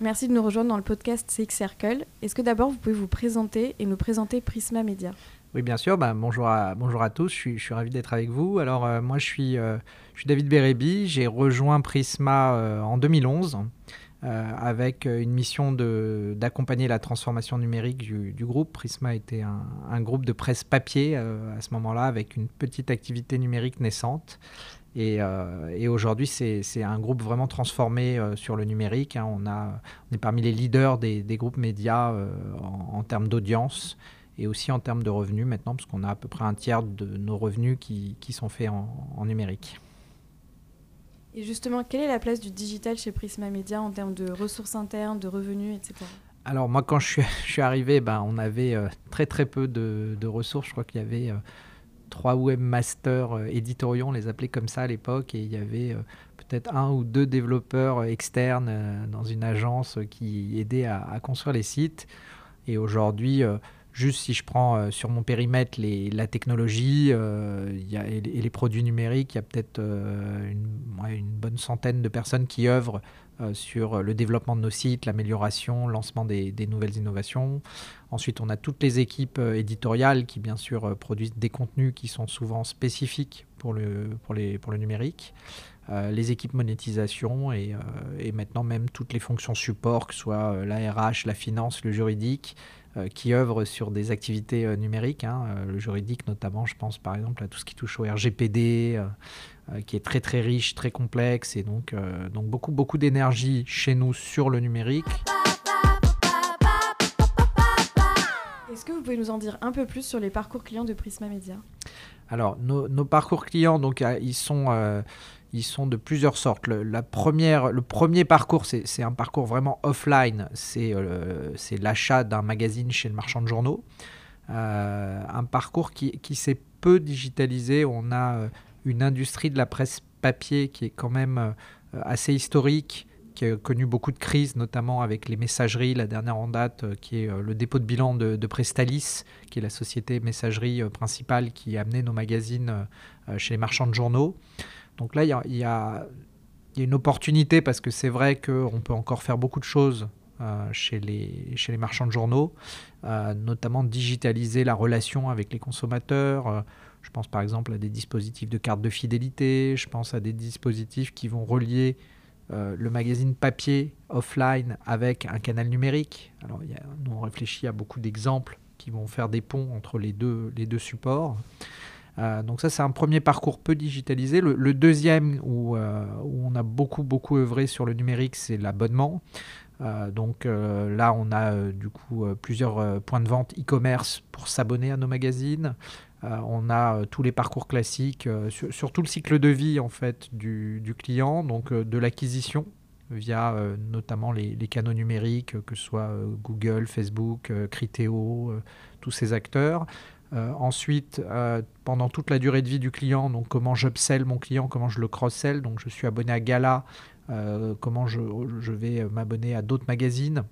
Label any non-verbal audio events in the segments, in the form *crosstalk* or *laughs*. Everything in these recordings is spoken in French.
Merci de nous rejoindre dans le podcast CX Circle. Est-ce que d'abord vous pouvez vous présenter et nous présenter Prisma Media? Oui, bien sûr. Ben, bonjour, à, tous. Je suis, je ravi d'être avec vous. Alors, euh, moi, je suis, euh, je suis David Bérébi. J'ai rejoint Prisma euh, en 2011 avec une mission d'accompagner la transformation numérique du, groupe. Prisma était un, groupe de presse papier à ce moment-là avec une petite activité numérique naissante. Et, et aujourd'hui, c'est un groupe vraiment transformé sur le numérique. Hein. On, a, on est parmi les leaders des, des groupes médias en, en termes d'audience et aussi en termes de revenus maintenant, parce qu'on a à peu près un tiers de nos revenus qui, qui sont faits en, numérique. Et justement, quelle est la place du digital chez Prisma Media en termes de ressources internes, de revenus, etc. Alors moi, quand je suis, *laughs* je suis arrivé, ben, on avait euh, très très peu de, de, ressources. Je crois qu'il y avait euh, trois webmasters euh, éditoriaux, on les appelait comme ça à l'époque, et il y avait peut-être un ou deux développeurs externes dans une agence qui aidaient à, construire les sites. Et aujourd'hui, Juste si je prends euh, sur mon périmètre la technologie euh, et, les produits numériques, il y a peut-être euh, une, une, bonne centaine de personnes qui œuvrent sur le développement de nos sites, l'amélioration, le lancement des, nouvelles innovations. Ensuite, on a toutes les équipes éditoriales qui, bien sûr, produisent des contenus qui sont souvent spécifiques pour le, pour les, pour le numérique. Euh, les équipes monétisation et, euh, et, maintenant même toutes les fonctions support, que ce soit la RH, la finance, le juridique, euh, qui œuvrent sur des activités euh, numériques. Hein, euh, le juridique notamment, je pense par exemple à tout ce qui touche au RGPD, qui est très très riche, très complexe, et donc, donc beaucoup, beaucoup d'énergie chez nous sur le numérique. Est-ce que vous pouvez nous en dire un peu plus sur les parcours clients de Prisma Media? Alors, nos, nos, parcours clients, donc, ils sont ils sont de plusieurs sortes. Le, la première, le premier parcours, c'est un parcours vraiment offline, c'est euh, l'achat d'un magazine chez le marchand de journaux. Euh, un parcours qui, qui s'est peu digitalisé. On a euh, une industrie de la presse papier qui est quand même euh, assez historique, qui a connu beaucoup de crises, notamment avec les messageries, la dernière en date, euh, qui est euh, le dépôt de bilan de, de, Prestalis, qui est la société messagerie principale qui a amené nos magazines chez les marchands de journaux. Donc là, il y a, y, y a, une opportunité parce que c'est vrai qu'on peut encore faire beaucoup de choses chez, les, chez les marchands de journaux, euh, notamment digitaliser la relation avec les consommateurs. Euh, je pense par exemple à des dispositifs de carte de fidélité, je pense à des dispositifs qui vont relier le magazine papier offline avec un canal numérique. Alors, y on réfléchit à beaucoup d'exemples qui vont faire des ponts entre les deux, supports. Euh, donc ça, c'est un premier parcours peu digitalisé. Le, deuxième, où, euh, où, on a beaucoup, beaucoup œuvré sur le numérique, c'est l'abonnement. Euh, donc euh, là, on a euh, du coup plusieurs points de vente e-commerce pour s'abonner à nos magazines. On a tous les parcours classiques sur, sur, tout le cycle de vie en fait du, client, donc de l'acquisition via notamment les, canaux numériques, que ce soit Google, Facebook, Criteo, tous ces acteurs. Euh, ensuite, euh, pendant toute la durée de vie du client, comment j'upsell mon client, comment je le cross-sell. Donc je suis abonné à Gala, euh, comment je vais m'abonner à d'autres magazines.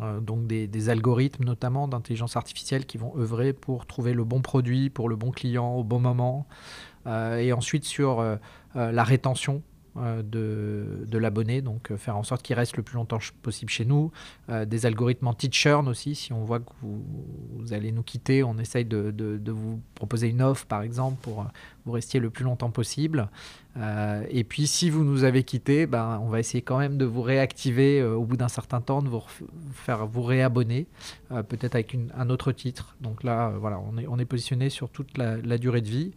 Euh, donc des, des, algorithmes notamment d'intelligence artificielle qui vont œuvrer pour trouver le bon produit pour le bon client au bon moment. Euh, et ensuite sur euh, la rétention de, de l'abonné, donc faire en sorte qu'il reste le plus longtemps possible chez nous. Des algorithmes anti-churn aussi, si on voit que vous, vous, allez nous quitter, on essaye de, de, de, vous proposer une offre par exemple pour vous restiez le plus longtemps possible. Euh, et puis si vous nous avez quitté, ben, on va essayer quand même de vous réactiver euh, au bout d'un certain temps, de vous faire vous réabonner, euh, peut-être avec une, un autre titre. Donc là, voilà, on est, on est positionné sur toute la, durée de vie,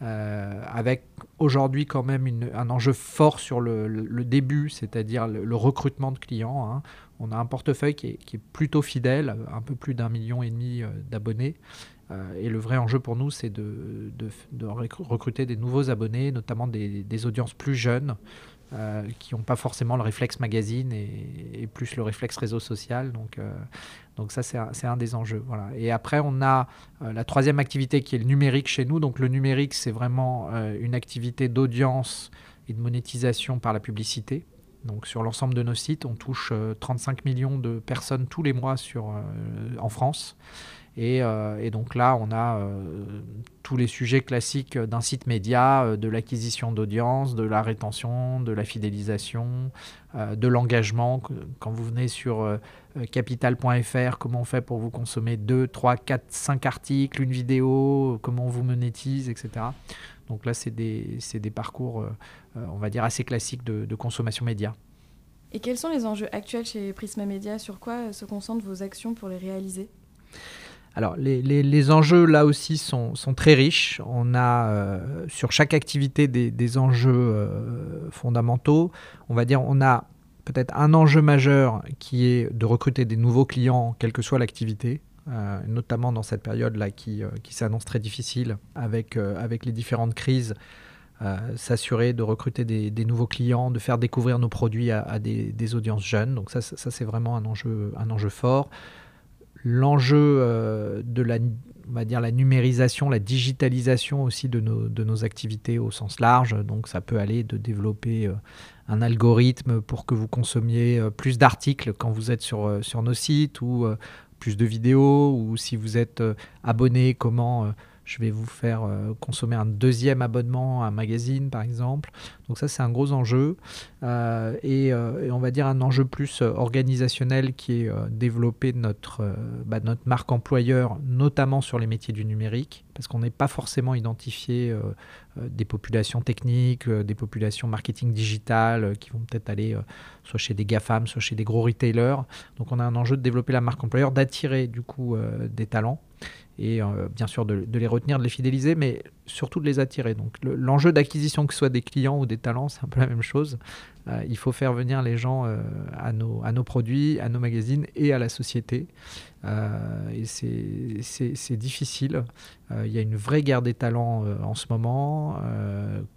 avec aujourd'hui quand même un enjeu fort sur le, début, c'est-à-dire le, recrutement de clients. Hein. On a un portefeuille qui est plutôt fidèle, un peu plus d'un million et demi d'abonnés. Euh, et le vrai enjeu pour nous, c'est de, recruter des nouveaux abonnés, notamment des, audiences plus jeunes, euh, qui n'ont pas forcément le réflexe magazine et, plus le réflexe réseau social. Donc, euh, donc ça, c'est un, des enjeux. Et après, on a la troisième activité qui est le numérique chez nous. Donc le numérique, c'est vraiment une activité d'audience et de monétisation par la publicité. Donc sur l'ensemble de nos sites, on touche 35 millions de personnes tous les mois en France. Et, donc là, on a tous les sujets classiques d'un site média, de l'acquisition d'audience, de la rétention, de la fidélisation, de l'engagement. Quand vous venez sur capital.fr, comment on fait pour vous consommer 2, 3, 4, 5 articles, une vidéo, comment on vous monétise, etc. Donc là, c'est des, des, parcours, on va dire, assez classiques de, de consommation média. Et quels sont les enjeux actuels chez Prisma Media? Sur quoi se concentrent vos actions pour les réaliser? Alors, les, enjeux là aussi sont, très riches. On a euh, sur chaque activité des, enjeux euh, fondamentaux. On va dire, on a peut-être un enjeu majeur qui est de recruter des nouveaux clients, quelle que soit l'activité. Euh, notamment dans cette période-là qui, qui s'annonce très difficile avec, les différentes crises. S'assurer de recruter des, nouveaux clients, de faire découvrir nos produits à, des, audiences jeunes. Donc ça, c'est vraiment un enjeu fort. L'enjeu euh, de la, on va dire la numérisation, la digitalisation aussi de nos, de nos activités au sens large. Donc ça peut aller de développer euh, un algorithme pour que vous consommiez plus d'articles quand vous êtes sur, sur nos sites ou plus de vidéos ou si vous êtes abonné, comment je vais vous faire euh, consommer un deuxième abonnement à un magazine, par exemple. Donc ça, c'est un gros enjeu. Euh, euh, et, on va dire un enjeu plus organisationnel qui est développer notre, bah, notre marque employeur, notamment sur les métiers du numérique, parce qu'on n'est pas forcément identifié des populations techniques, des populations marketing digital qui vont peut-être aller soit chez des GAFAM, soit chez des gros retailers. Donc on a un enjeu de développer la marque employeur, d'attirer du coup des talents et euh, bien sûr de, les retenir, de les fidéliser, mais surtout de les attirer. Donc l'enjeu d'acquisition, que ce soit des clients ou des talents, c'est un peu la même chose. Euh, il faut faire venir les gens euh, à, nos, produits, à nos magazines et à la société. et c'est difficile. Il y a une vraie guerre des talents en ce moment,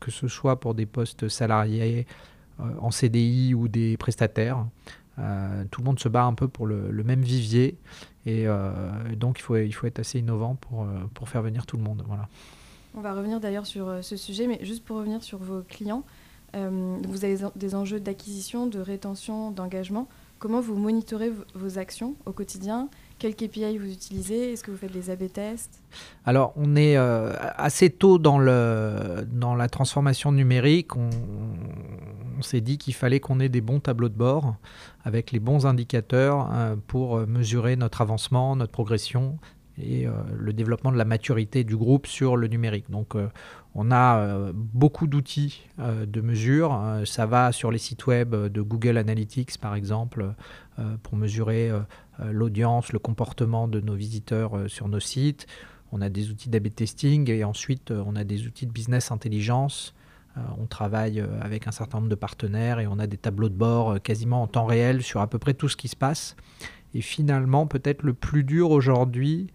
que ce soit pour des postes salariés en CDI ou des prestataires. tout le monde se bat un peu pour le même vivier et euh, donc, il faut, être assez innovant pour, euh, faire venir tout le monde. On va revenir d'ailleurs sur euh, ce sujet, mais juste pour revenir sur vos clients, vous avez des enjeux d'acquisition, de rétention, d'engagement. Comment vous monitorez vos actions au quotidien? Quel KPI vous utilisez? Est-ce que vous faites des A-B tests? Alors, on est assez tôt dans, le, dans la transformation numérique. On, s'est dit qu'il fallait qu'on ait des bons tableaux de bord avec les bons indicateurs euh, pour euh, mesurer notre avancement, notre progression et euh, le développement de la maturité du groupe sur le numérique. Donc on a beaucoup d'outils de mesure. ça va sur les sites web de Google Analytics par exemple pour mesurer l'audience, le comportement de nos visiteurs sur nos sites. On a des outils d'AB testing et ensuite on a des outils de business intelligence euh, on travaille euh, avec un certain nombre de partenaires et on a des tableaux de bord euh, quasiment en temps réel sur à peu près tout ce qui se passe. Et finalement, peut-être le plus dur aujourd'hui,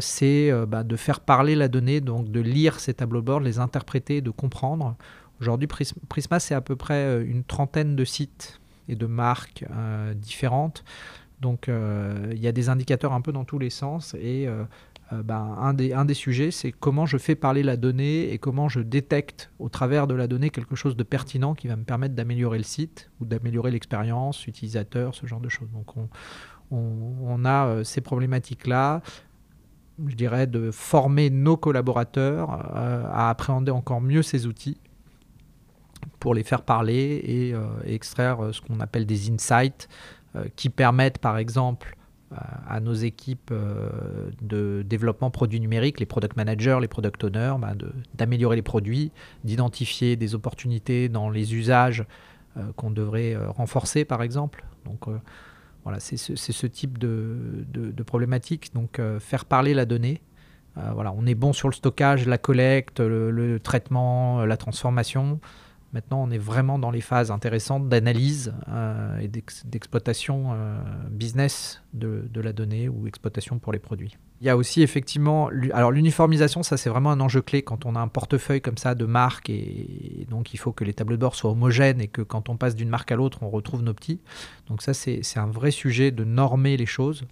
c'est bah, de faire parler la donnée, donc de lire ces tableaux de bord, les interpréter, de comprendre. Aujourd'hui, Prisma, c'est à peu près une trentaine de sites et de marques différentes. Donc, il y a des indicateurs un peu dans tous les sens et euh, ben, un, des, un des sujets, c'est comment je fais parler la donnée et comment je détecte au travers de la donnée quelque chose de pertinent qui va me permettre d'améliorer le site ou d'améliorer l'expérience utilisateur, ce genre de choses. Donc on, a euh, ces problématiques-là je dirais, de former nos collaborateurs euh, à appréhender encore mieux ces outils pour les faire parler et, extraire ce qu'on appelle des insights qui permettent, par exemple, à nos équipes euh, de développement produits numériques, les product managers, les product owners, bah, d'améliorer les produits, d'identifier des opportunités dans les usages euh, qu'on devrait euh, renforcer, par exemple. Voilà, c'est ce, type de, problématique. Donc faire parler la donnée. voilà, on est bon sur le stockage, la collecte, le traitement, la transformation. Maintenant, on est vraiment dans les phases intéressantes d'analyse euh, et d'exploitation euh, business de, la donnée ou exploitation pour les produits. Il y a aussi effectivement, alors l'uniformisation, ça c'est vraiment un enjeu clé quand on a un portefeuille comme ça de marques et, donc il faut que les tableaux de bord soient homogènes et que quand on passe d'une marque à l'autre, on retrouve nos petits. Donc ça c'est un vrai sujet de normer les choses.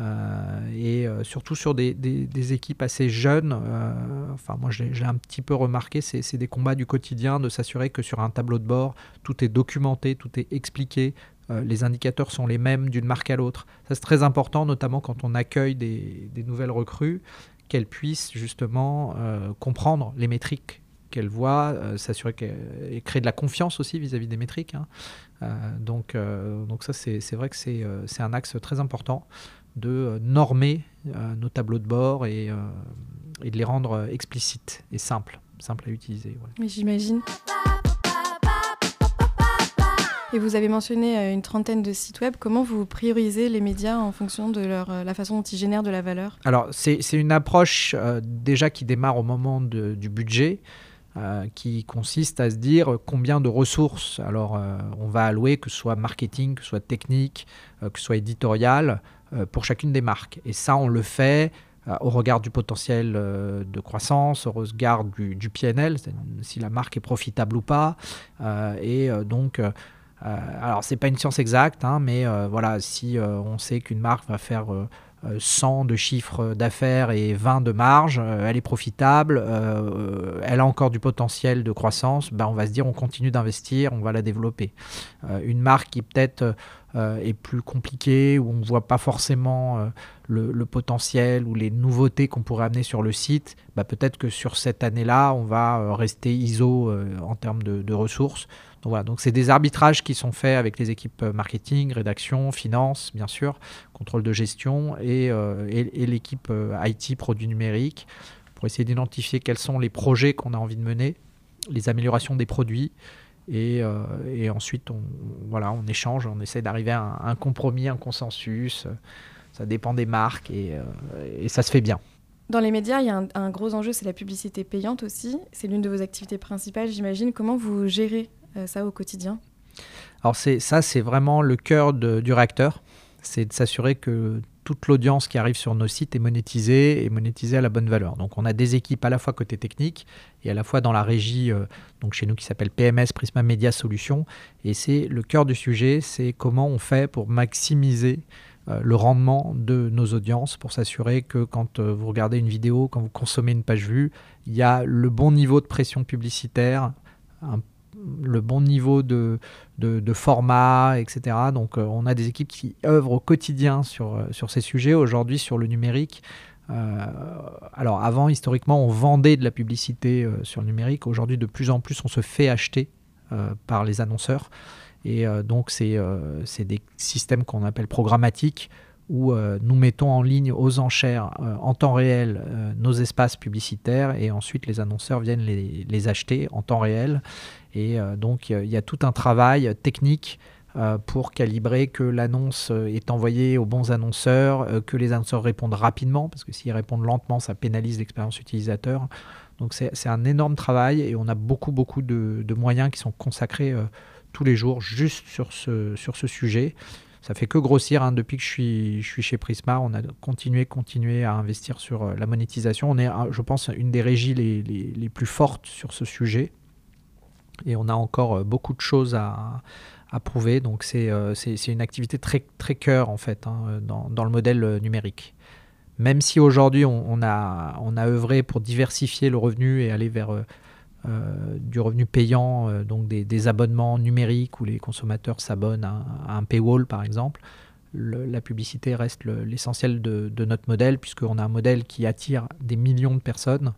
Euh, et euh, surtout sur des, des, équipes assez jeunes, euh, enfin moi j'ai un petit peu remarqué, c'est des combats du quotidien de s'assurer que sur un tableau de bord, tout est documenté, tout est expliqué, les indicateurs sont les mêmes d'une marque à l'autre. Ça c'est très important, notamment quand on accueille des, nouvelles recrues, qu'elles puissent justement comprendre les métriques qu'elles voient, s'assurer qu'elles créent de la confiance aussi vis-à-vis des métriques. Hein. donc, donc ça c'est vrai que c'est un axe très important de normer nos tableaux de bord et, et de les rendre explicites et simples simple à utiliser. Oui, j'imagine. Et vous avez mentionné euh, une trentaine de sites web. Comment vous priorisez les médias en fonction de leur, euh, la façon dont ils génèrent de la valeur? Alors, c'est une approche euh, déjà qui démarre au moment du budget. qui consiste à se dire combien de ressources alors on va allouer, que ce soit marketing, que ce soit technique, que ce soit éditorial, pour chacune des marques. Et ça, on le fait au regard du potentiel de croissance, au regard du, du PNL, si la marque est profitable ou pas. Et donc, alors c'est pas une science exacte, hein, mais voilà, si on sait qu'une marque va faire 100 de chiffre d'affaires et 20 de marge, elle est profitable, elle a encore du potentiel de croissance, ben on va se dire on continue d'investir, on va la développer. une marque qui peut-être est plus compliquée, où on ne voit pas forcément le, potentiel ou les nouveautés qu'on pourrait amener sur le site, bah peut-être que sur cette année-là, on va euh, rester ISO euh, en termes de, ressources. Donc c'est des arbitrages qui sont faits avec les équipes euh, marketing, rédaction, finance, bien sûr, contrôle de gestion et, et, l'équipe IT, produits numériques, pour essayer d'identifier quels sont les projets qu'on a envie de mener, les améliorations des produits. Et, ensuite, on, échange, on essaie d'arriver à un, compromis, un consensus ça dépend des marques et, euh, ça se fait bien. Dans les médias, il y a un, gros enjeu, c'est la publicité payante aussi. C'est l'une de vos activités principales, j'imagine. Comment vous gérez euh, ça au quotidien Alors ça, c'est vraiment le cœur du réacteur. C'est de s'assurer que toute l'audience qui arrive sur nos sites est monétisée et monétisée à la bonne valeur. Donc on a des équipes à la fois côté technique et à la fois dans la régie, euh, donc chez nous qui s'appelle PMS, Prisma Media Solutions. Et c'est le cœur du sujet, c'est comment on fait pour maximiser euh, le rendement de nos audiences pour s'assurer que quand euh, vous regardez une vidéo, quand vous consommez une page vue, il y a le bon niveau de pression publicitaire, le bon niveau de, format, etc. Donc euh, on a des équipes qui œuvrent au quotidien sur, sur ces sujets. Aujourd'hui, sur le numérique, alors avant, historiquement, on vendait de la publicité sur le numérique. Aujourd'hui, de plus en plus, on se fait acheter par les annonceurs. Et euh, donc, euh, c'est des systèmes qu'on appelle programmatiques où euh, nous mettons en ligne aux enchères en temps réel nos espaces publicitaires et ensuite les annonceurs viennent les, acheter en temps réel. Et donc il y a tout un travail technique pour calibrer que l'annonce est envoyée aux bons annonceurs, que les annonceurs répondent rapidement, parce que s'ils répondent lentement, ça pénalise l'expérience utilisateur. Donc c'est un énorme travail et on a beaucoup, beaucoup de, de moyens qui sont consacrés tous les jours juste sur ce, sur ce sujet. Ça fait que grossir hein. depuis que je suis, chez Prisma. On a continué, continué à investir sur euh, la monétisation. On est, je pense, une des régies les, plus fortes sur ce sujet. Et on a encore euh, beaucoup de choses à, prouver. Donc c'est euh, une activité très, cœur en fait hein, dans, le modèle numérique. Même si aujourd'hui on, a, on a œuvré pour diversifier le revenu et aller vers euh, du revenu payant, euh, donc des, abonnements numériques où les consommateurs s'abonnent à, un paywall par exemple, la publicité reste l'essentiel de, notre modèle puisqu'on a un modèle qui attire des millions de personnes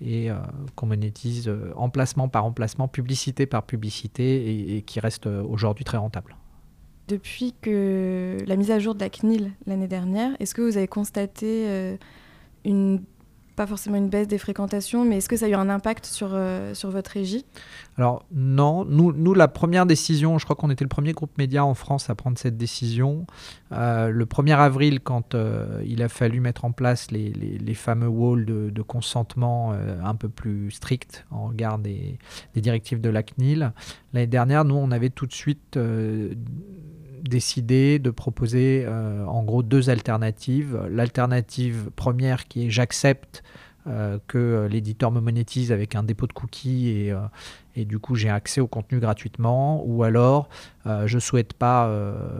et euh, qu'on monétise emplacement par emplacement, publicité par publicité et, qui reste aujourd'hui très rentable. Depuis que la mise à jour de la CNIL l'année dernière, est-ce que vous avez constaté une pas forcément une baisse des fréquentations, mais est-ce que ça a eu un impact sur, euh, sur votre régie? Alors non, nous, nous, la première décision, je crois qu'on était le premier groupe média en France à prendre cette décision. Euh, le 1er avril, quand euh, il a fallu mettre en place les, les, fameux walls de, consentement un peu plus stricts en regard des, des, directives de la CNIL, l'année dernière, nous, on avait tout de suite décidé de proposer euh, en gros deux alternatives. L'alternative première qui est j'accepte euh, que l'éditeur me monétise avec un dépôt de cookies et, euh, du coup j'ai accès au contenu gratuitement ou alors je souhaite pas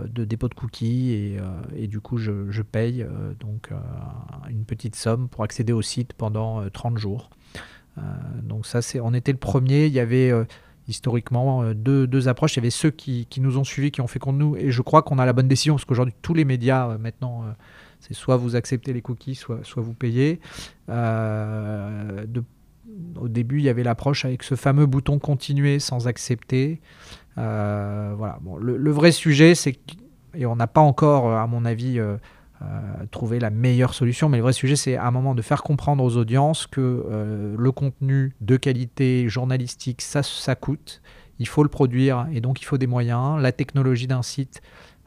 de dépôt de cookies et, et du coup je, je paye donc une petite somme pour accéder au site pendant 30 jours. donc ça c'est on était le premier, il y avait historiquement deux, approches. Il y avait ceux qui, nous ont suivis, qui ont fait contre nous, et je crois qu'on a la bonne décision, parce qu'aujourd'hui, tous les médias, maintenant, c'est soit vous acceptez les cookies, soit, vous payez. Au début, il y avait l'approche avec ce fameux bouton continuer sans accepter. voilà. Le, vrai sujet, c'est et on n'a pas encore, à mon avis, euh, trouver la meilleure solution. Mais le vrai sujet, c'est à un moment de faire comprendre aux audiences que euh, le contenu de qualité journalistique, ça, ça coûte. Il faut le produire et donc il faut des moyens. La technologie d'un site,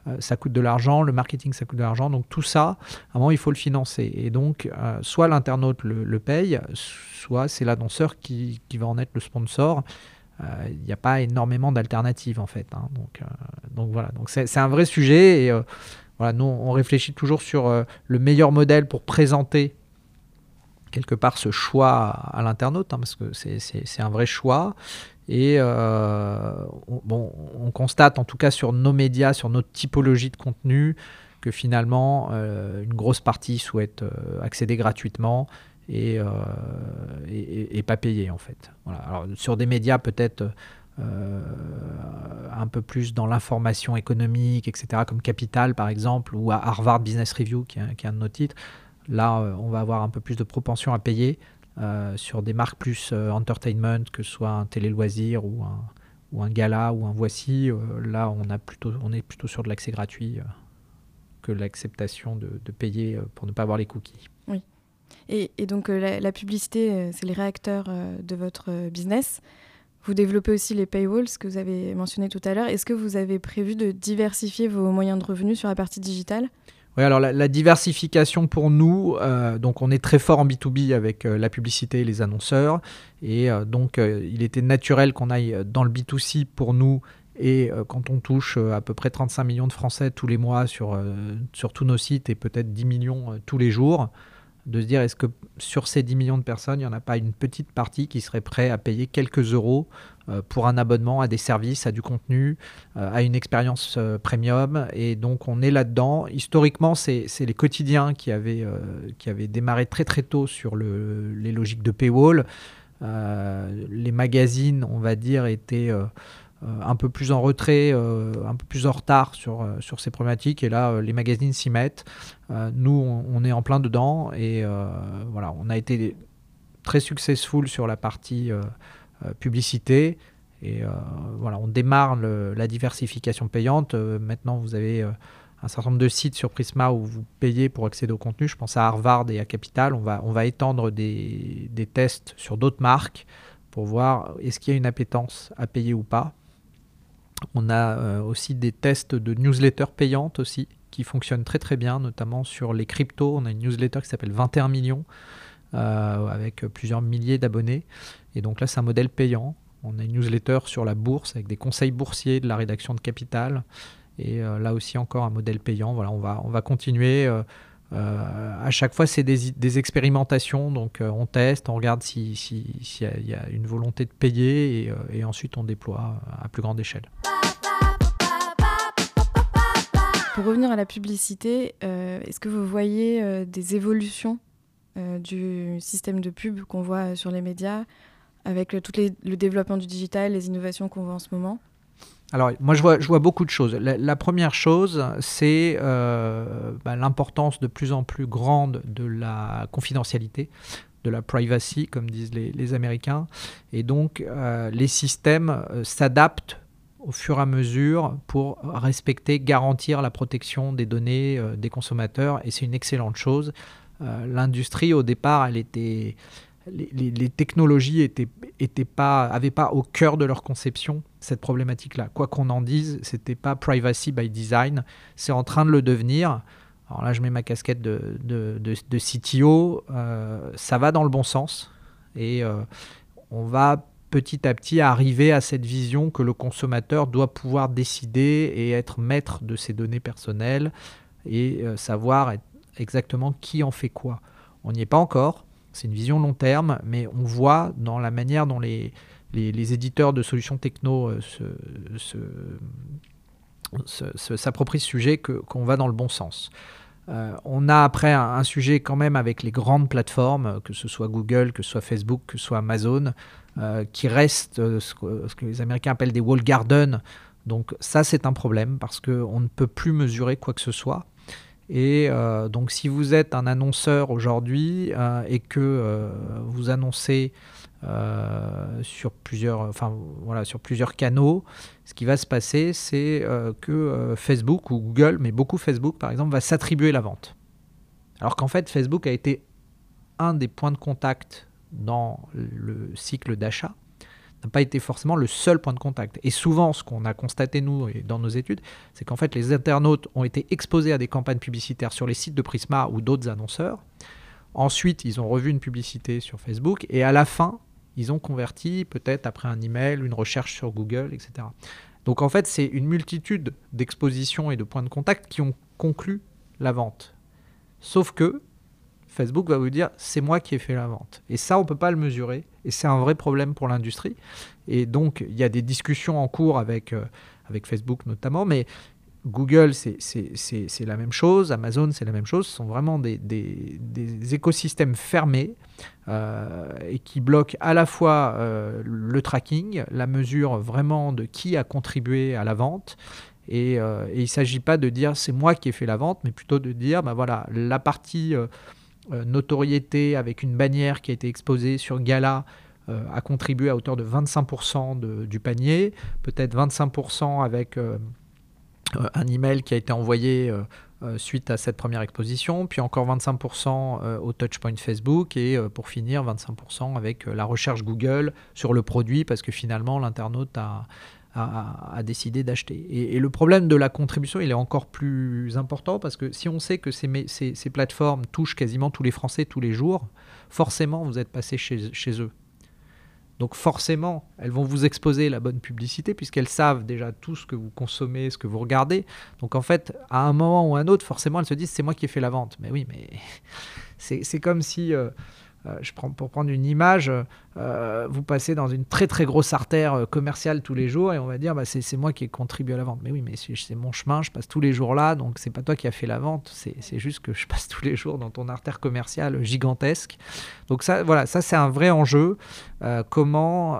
euh, ça coûte de l'argent. Le marketing, ça coûte de l'argent. Donc tout ça, à un moment, il faut le financer. Et donc, soit l'internaute le, paye, soit c'est l'annonceur qui, qui, va en être le sponsor. Il n'y a pas énormément d'alternatives en fait. Hein. donc, donc voilà, donc c'est un vrai sujet et nous, on réfléchit toujours sur euh, le meilleur modèle pour présenter quelque part ce choix à l'internaute, hein, parce que c'est un vrai choix. Et euh, on, constate en tout cas sur nos médias, sur notre typologie de contenu, que finalement, euh, une grosse partie souhaite accéder gratuitement et, pas payer en fait. Sur des médias peut-être un peu plus dans l'information économique, etc., comme Capital par exemple, ou à Harvard Business Review, qui est, un de nos titres, là euh, on va avoir un peu plus de propension à payer euh, sur des marques plus entertainment, que ce soit un télé-loisir ou un, ou un gala ou un voici. là on, a plutôt, on est plutôt sur de l'accès gratuit que l'acceptation de, payer pour ne pas avoir les cookies. Oui. Et, donc la, publicité, c'est les réacteurs de votre business. Vous développez aussi les paywalls que vous avez mentionné tout à l'heure. Est-ce que vous avez prévu de diversifier vos moyens de revenus sur la partie digitale? Oui, alors la, diversification pour nous, euh, donc on est très fort en B2B avec euh, la publicité et les annonceurs, et euh, donc il était naturel qu'on aille dans le B2C pour nous, et quand on touche à peu près 35 millions de Français tous les mois sur, sur tous nos sites et peut-être 10 millions tous les jours, de se dire est-ce que sur ces 10 millions de personnes, il n'y en a pas une petite partie qui serait prêt à payer quelques euros euh, pour un abonnement à des services, à du contenu, euh, à une expérience euh, premium? Et donc on est là-dedans. Historiquement, c'est les quotidiens qui avaient, démarré très très tôt sur le, les logiques de paywall. les magazines, on va dire, étaient un peu plus en retrait, euh, un peu plus en retard sur, euh, sur ces problématiques. Et là, les magazines s'y mettent. nous, on, est en plein dedans. Et voilà, on a été très successful sur la partie publicité. Et voilà, on démarre la diversification payante. maintenant, vous avez un certain nombre de sites sur Prisma où vous payez pour accéder au contenu. Je pense à Harvard et à Capital. On va, on va étendre des, des tests sur d'autres marques pour voir est-ce qu'il y a une appétence à payer ou pas. On a euh, aussi des tests de newsletter payantes aussi qui fonctionnent très très bien, notamment sur les cryptos. On a une newsletter qui s'appelle 21 millions euh, avec plusieurs milliers d'abonnés. Et donc là, c'est un modèle payant. On a une newsletter sur la bourse avec des conseils boursiers de la rédaction de Capital. Et euh, là aussi, encore un modèle payant. Voilà, on va continuer. À chaque fois, c'est des, expérimentations, donc on teste, on regarde s'il y, a une volonté de payer et, et ensuite on déploie à plus grande échelle. Pour revenir à la publicité, euh, est-ce que vous voyez euh, des évolutions euh, du système de pub qu'on voit sur les médias avec tout le développement du digital, les innovations qu'on voit en ce moment? Alors, moi, je vois, je vois beaucoup de choses. La, première chose, c'est bah, l'importance de plus en plus grande de la confidentialité, de la privacy, comme disent les, Américains. Et donc, les systèmes s'adaptent au fur et à mesure pour respecter, garantir la protection des données euh, des consommateurs. Et c'est une excellente chose. Euh, l'industrie, au départ, elle était, les, technologies étaient, étaient pas, avaient pas au cœur de leur conception cette problématique-là. Quoi qu'on en dise, c'était pas privacy by design. C'est en train de le devenir. Alors là, je mets ma casquette de, de, de, CTO. Euh, ça va dans le bon sens. Et on va petit à petit arriver à cette vision que le consommateur doit pouvoir décider et être maître de ses données personnelles et euh, savoir exactement qui en fait quoi. On n'y est pas encore, c'est une vision long terme, mais on voit dans la manière dont les, éditeurs de solutions techno euh, s'approprient ce sujet qu'on va dans le bon sens. on a après un, sujet quand même avec les grandes plateformes, que ce soit Google, que ce soit Facebook, que ce soit Amazon, qui restent ce que, les Américains appellent des wall gardens. Donc ça, c'est un problème parce qu'on ne peut plus mesurer quoi que ce soit. Et donc si vous êtes un annonceur aujourd'hui et que vous annoncez euh, sur, plusieurs, enfin, voilà, sur plusieurs canaux, ce qui va se passer, c'est euh, que euh, Facebook ou Google, mais beaucoup Facebook par exemple, va s'attribuer la vente. Alors qu'en fait, Facebook a été un des points de contact dans le cycle d'achat, n'a pas été forcément le seul point de contact. Et souvent, ce qu'on a constaté, nous, et dans nos études, c'est qu'en fait, les internautes ont été exposés à des campagnes publicitaires sur les sites de Prisma ou d'autres annonceurs. Ensuite, ils ont revu une publicité sur Facebook. Et à la fin, ils ont converti peut-être après un email, une recherche sur Google, etc. Donc en fait, c'est une multitude d'expositions et de points de contact qui ont conclu la vente. Sauf que Facebook va vous dire c'est moi qui ai fait la vente. Et ça, on ne peut pas le mesurer. Et c'est un vrai problème pour l'industrie. Et donc, il y a des discussions en cours avec, euh, avec Facebook notamment. Mais Google, c'est la même chose, Amazon, c'est la même chose. Ce sont vraiment des, écosystèmes fermés euh, et qui bloquent à la fois euh, le tracking, la mesure vraiment de qui a contribué à la vente. Et, il ne s'agit pas de dire c'est moi qui ai fait la vente, mais plutôt de dire ben voilà, la partie notoriété avec une bannière qui a été exposée sur Gala a contribué à hauteur de 25% du panier, peut-être 25% avec euh, un email qui a été envoyé euh, euh, suite à cette première exposition, puis encore 25% au touchpoint Facebook et pour finir 25% avec la recherche Google sur le produit parce que finalement l'internaute a, a, décidé d'acheter. Et, le problème de la contribution, il est encore plus important parce que si on sait que ces, plateformes touchent quasiment tous les Français tous les jours, forcément vous êtes passé chez, chez eux. Donc forcément, elles vont vous exposer la bonne publicité puisqu'elles savent déjà tout ce que vous consommez, ce que vous regardez. Donc en fait, à un moment ou à un autre, forcément, elles se disent c'est moi qui ai fait la vente. Mais oui, mais *laughs* c'est comme si... Euh, euh, je prends, pour prendre une image, euh, vous passez dans une très très grosse artère euh, commerciale tous les jours et on va dire bah, c'est moi qui ai contribué à la vente. Mais oui, mais c'est mon chemin, je passe tous les jours là, donc c'est pas toi qui as fait la vente, c'est juste que je passe tous les jours dans ton artère commerciale gigantesque. Donc ça, voilà, ça c'est un vrai enjeu. comment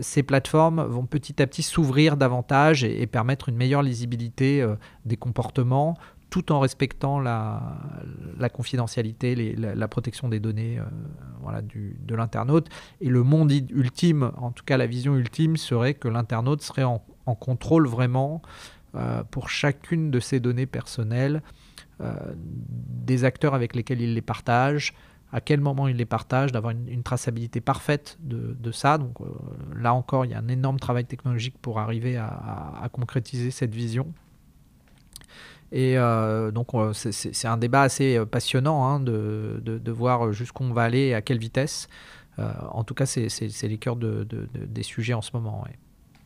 ces plateformes vont petit à petit s'ouvrir davantage et, et, permettre une meilleure lisibilité des comportements tout en respectant la, confidentialité, la, protection des données euh, voilà, du, de l'internaute. Et le monde ultime, en tout cas la vision ultime, serait que l'internaute serait en, contrôle vraiment euh, pour chacune de ses données personnelles, euh, des acteurs avec lesquels il les partage, à quel moment il les partage, d'avoir une, traçabilité parfaite de, de ça. Donc là encore, il y a un énorme travail technologique pour arriver à concrétiser cette vision. Et euh, donc, c'est un débat assez euh, passionnant hein, de, de, voir jusqu'où on va aller et à quelle vitesse. Euh, en tout cas, c'est les cœurs de, des sujets en ce moment.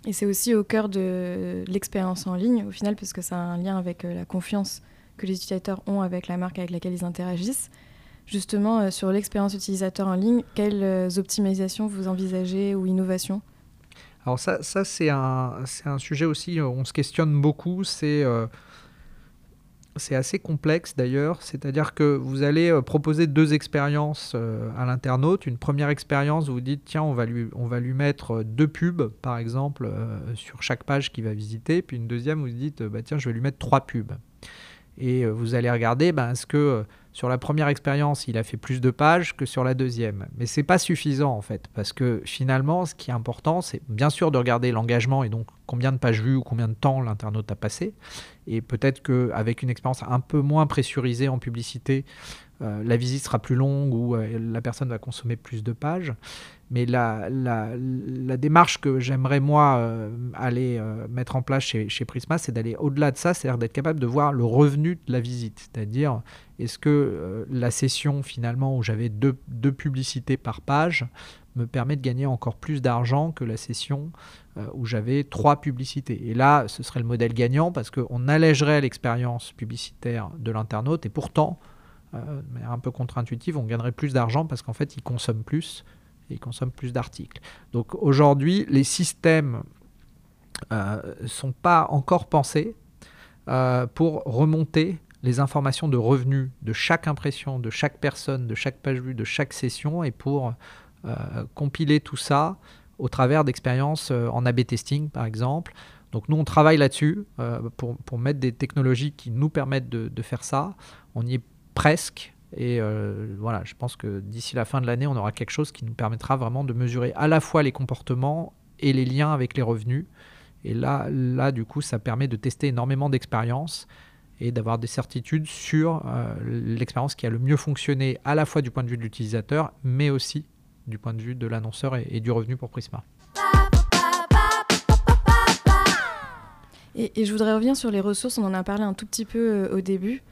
Et c'est aussi au cœur de l'expérience en ligne, au final, parce que ça a un lien avec la confiance que les utilisateurs ont avec la marque avec laquelle ils interagissent. Justement, sur l'expérience utilisateur en ligne, quelles optimisations vous envisagez ou innovations? Alors ça, ça c'est un, un, sujet aussi, on se questionne beaucoup, c'est c'est assez complexe d'ailleurs, c'est-à-dire que vous allez euh, proposer deux expériences euh, à l'internaute. Une première expérience, vous dites tiens, on va lui, mettre euh, deux pubs par exemple sur chaque page qu'il va visiter. Puis une deuxième, vous dites bah, tiens, je vais lui mettre trois pubs. Et vous allez regarder, ben, est-ce que sur la première expérience, il a fait plus de pages que sur la deuxième. Mais c'est pas suffisant en fait, parce que finalement, ce qui est important, c'est bien sûr de regarder l'engagement et donc combien de pages vues ou combien de temps l'internaute a passé. Et peut-être qu'avec une expérience un peu moins pressurisée en publicité, euh, la visite sera plus longue ou euh, la personne va consommer plus de pages. Mais la, démarche que j'aimerais moi euh, aller mettre en place chez, Prisma, c'est d'aller au-delà de ça, c'est-à-dire d'être capable de voir le revenu de la visite. C'est-à-dire, est-ce que la session finalement où j'avais deux, deux, publicités par page me permet de gagner encore plus d'argent que la session où j'avais trois publicités? Et là, ce serait le modèle gagnant parce qu'on allégerait l'expérience publicitaire de l'internaute et pourtant, euh, mais un peu contre-intuitive, on gagnerait plus d'argent parce qu'en fait, ils consomment plus et consomment plus d'articles. Donc aujourd'hui, les systèmes ne euh, sont pas encore pensés euh, pour remonter les informations de revenus de chaque impression, de chaque personne, de chaque page vue, de chaque session, et pour compiler tout ça au travers d'expériences en A-B testing, par exemple. Donc nous, on travaille là-dessus pour, mettre des technologies qui nous permettent de faire ça. On y est presque. Et euh, voilà, je pense que d'ici la fin de l'année, on aura quelque chose qui nous permettra vraiment de mesurer à la fois les comportements et les liens avec les revenus. Et là, là du coup, ça permet de tester énormément d'expériences et d'avoir des certitudes sur euh, l'expérience qui a le mieux fonctionné à la fois du point de vue de l'utilisateur, mais aussi du point de vue de l'annonceur et, du revenu pour Prisma. Et, je voudrais revenir sur les ressources, on en a parlé un tout petit peu euh, au début.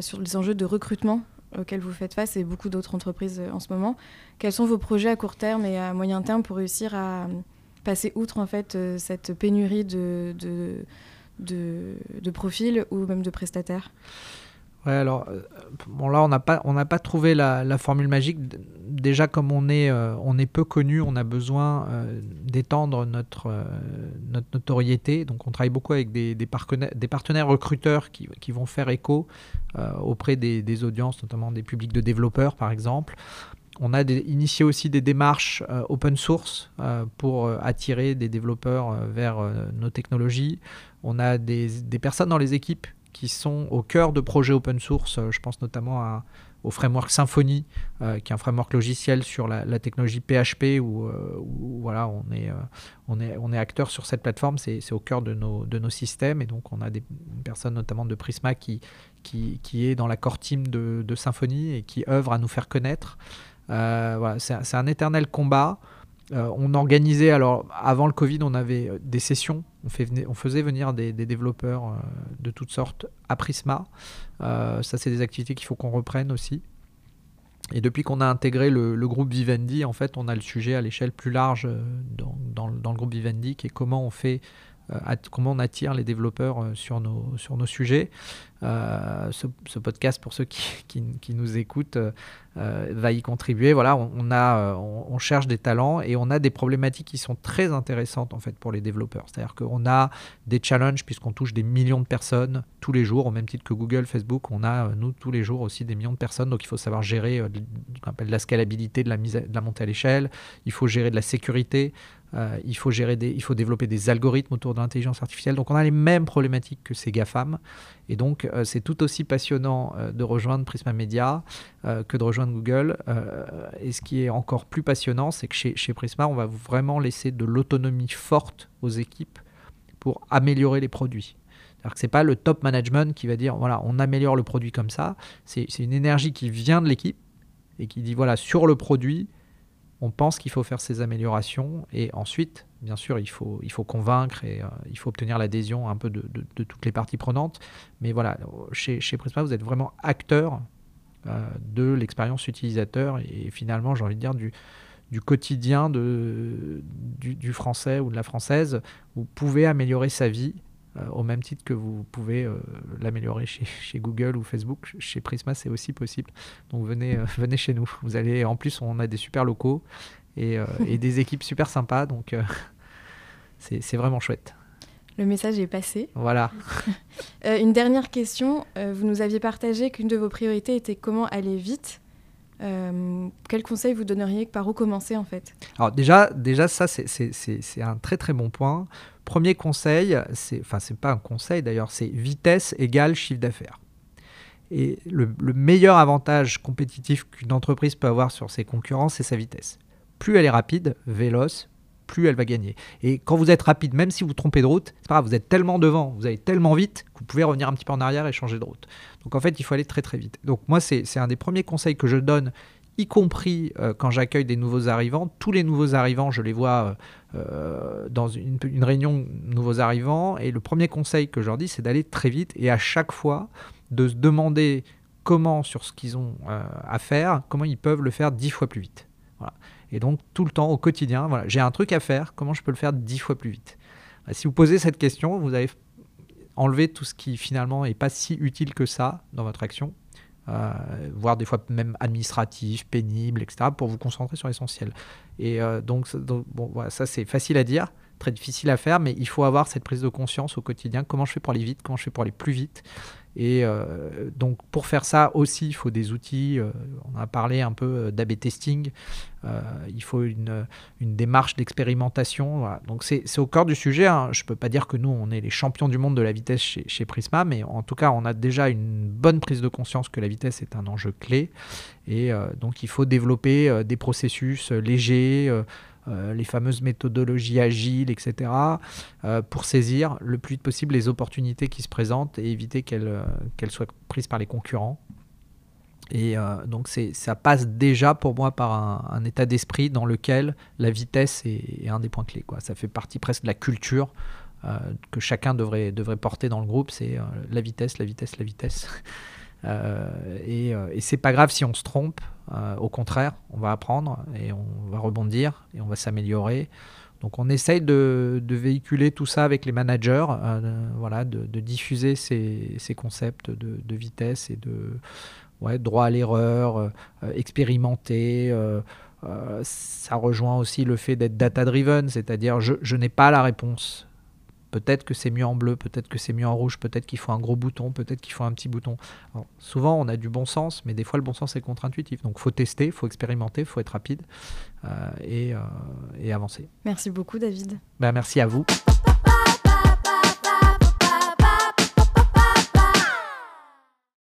Sur les enjeux de recrutement auxquels vous faites face et beaucoup d'autres entreprises euh, en ce moment. Quels sont vos projets à court terme et à moyen terme pour réussir à passer outre en fait euh, cette pénurie de profils ou même de prestataires? Ouais, alors, euh, bon, là, on n'a pas, on pas trouvé la, formule magique. Déjà, comme on est, euh, on est peu connu, on a besoin euh, d'étendre notre, notoriété. Donc, on travaille beaucoup avec des, partenaires, des partenaires recruteurs qui, qui, vont faire écho auprès des, audiences, notamment des publics de développeurs, par exemple. On a initié aussi des démarches open source pour attirer des développeurs vers nos technologies. On a des personnes dans les équipes qui sont au cœur de projets open source. Euh, je pense notamment au framework Symfony, euh, qui est un framework logiciel sur la, technologie PHP, où, euh, voilà, on est, on, est, on est acteur sur cette plateforme, c'est au cœur de nos, de nos systèmes, et donc on a des personnes notamment de Prisma qui, qui, qui est dans la core team de, de, Symfony et qui œuvre à nous faire connaître. voilà, c'est un éternel combat. Euh, on organisait, alors avant le Covid, on avait euh, des sessions, on, faisait venir des, développeurs euh, de toutes sortes à Prisma. ça, c'est des activités qu'il faut qu'on reprenne aussi. Et depuis qu'on a intégré le, groupe Vivendi, en fait, on a le sujet à l'échelle plus large dans, le groupe Vivendi, qui est comment on fait comment on attire les développeurs sur nos, sur nos sujets. ce, podcast, pour ceux qui, qui nous écoutent, euh, va y contribuer. Voilà, on, a, euh, on, cherche des talents et on a des problématiques qui sont très intéressantes en fait pour les développeurs. C'est-à-dire qu'on a des challenges puisqu'on touche des millions de personnes tous les jours, au même titre que Google, Facebook. On a euh, nous tous les jours aussi des millions de personnes, donc il faut savoir gérer de scalabilité, de la, mise de la montée à l'échelle. Il faut gérer de la sécurité. Il, faut gérer des, il faut développer des algorithmes autour de l'intelligence artificielle. Donc on a les mêmes problématiques que ces GAFAM. Et donc c'est tout aussi passionnant de rejoindre Prisma Media que de rejoindre Google. Euh, et ce qui est encore plus passionnant, c'est que chez, chez, Prisma, on va vraiment laisser de l'autonomie forte aux équipes pour améliorer les produits. C'est-à-dire que ce n'est pas le top management qui va dire, voilà, on améliore le produit comme ça. C'est une énergie qui vient de l'équipe et qui dit, voilà, sur le produit, on pense qu'il faut faire ces améliorations. Et ensuite, bien sûr, il faut, il faut convaincre et euh, il faut obtenir l'adhésion un peu de, de, toutes les parties prenantes. Mais voilà, chez, chez Prisma, vous êtes vraiment acteur euh, de l'expérience utilisateur et finalement, j'ai envie de dire, du, du quotidien de, du, français ou de la française. Vous pouvez améliorer sa vie euh, au même titre que vous pouvez euh, l'améliorer chez, *laughs* chez, Google ou Facebook. Chez Prisma, c'est aussi possible. Donc venez, *laughs* venez chez nous. Vous allez, en plus, on a des super locaux et, et *laughs* des équipes super sympas. Donc c'est vraiment chouette. Le message est passé. Voilà. Euh, une dernière question. Euh, vous nous aviez partagé qu'une de vos priorités était comment aller vite. Euh, quel conseil vous donneriez Par où commencer en fait? Alors déjà, déjà ça c'est un très très bon point. Premier conseil, c'est enfin c'est pas un conseil d'ailleurs, c'est vitesse égale chiffre d'affaires. Et le, le, meilleur avantage compétitif qu'une entreprise peut avoir sur ses concurrents, c'est sa vitesse. Plus elle est rapide, véloce, plus elle va gagner. Et quand vous êtes rapide, même si vous trompez de route, c'est pas grave, vous êtes tellement devant, vous allez tellement vite que vous pouvez revenir un petit peu en arrière et changer de route. Donc en fait, il faut aller très très vite. Donc moi, c'est un des premiers conseils que je donne y compris euh, quand j'accueille des nouveaux arrivants. Tous les nouveaux arrivants, je les vois euh, euh, dans une, réunion nouveaux arrivants, et le premier conseil que je leur dis, c'est d'aller très vite, et à chaque fois, de se demander comment, sur ce qu'ils ont à faire, comment ils peuvent le faire dix fois plus vite. Et donc, tout le temps, au quotidien, voilà, j'ai un truc à faire, comment je peux le faire dix fois plus vite? Bah, Si vous posez cette question, vous allez enlever tout ce qui finalement n'est pas si utile que ça dans votre action, euh, voire des fois même administratif, pénible, etc., pour vous concentrer sur l'essentiel. Et euh, donc, bon, ça c'est facile à dire, très difficile à faire, mais il faut avoir cette prise de conscience au quotidien, comment je fais pour aller vite, comment je fais pour aller plus vite? Et euh, donc pour faire ça aussi, il faut des outils. Euh, on a parlé un peu euh, d'AB testing. il faut une, démarche d'expérimentation. Donc c'est au cœur du sujet. Hein. Je ne peux pas dire que nous, on est les champions du monde de la vitesse chez, chez, Prisma, mais en tout cas, on a déjà une bonne prise de conscience que la vitesse est un enjeu clé. Et donc il faut développer des processus légers euh, les fameuses méthodologies agiles, etc., euh, pour saisir le plus vite possible les opportunités qui se présentent et éviter qu'elles euh, soient prises par les concurrents. Et donc ça passe déjà pour moi par un, état d'esprit dans lequel la vitesse est, un des points clés. Quoi. Ça fait partie presque de la culture que chacun devrait, devrait porter dans le groupe, c'est la vitesse, la vitesse, la vitesse. Et, et c'est pas grave si on se trompe. Euh, au contraire, on va apprendre et on va rebondir et on va s'améliorer. Donc on essaye de, véhiculer tout ça avec les managers, euh, voilà, de, diffuser ces, concepts de, vitesse et de droit à l'erreur, euh, expérimenter. ça rejoint aussi le fait d'être data-driven, c'est-à-dire je n'ai pas la réponse. Peut-être que c'est mieux en bleu, peut-être que c'est mieux en rouge, peut-être qu'il faut un gros bouton, peut-être qu'il faut un petit bouton. souvent, on a du bon sens, mais des fois, le bon sens est contre-intuitif. Donc, il faut tester, il faut expérimenter, il faut être rapide euh, et, euh, et, avancer. Merci beaucoup, David. Ben, merci à vous.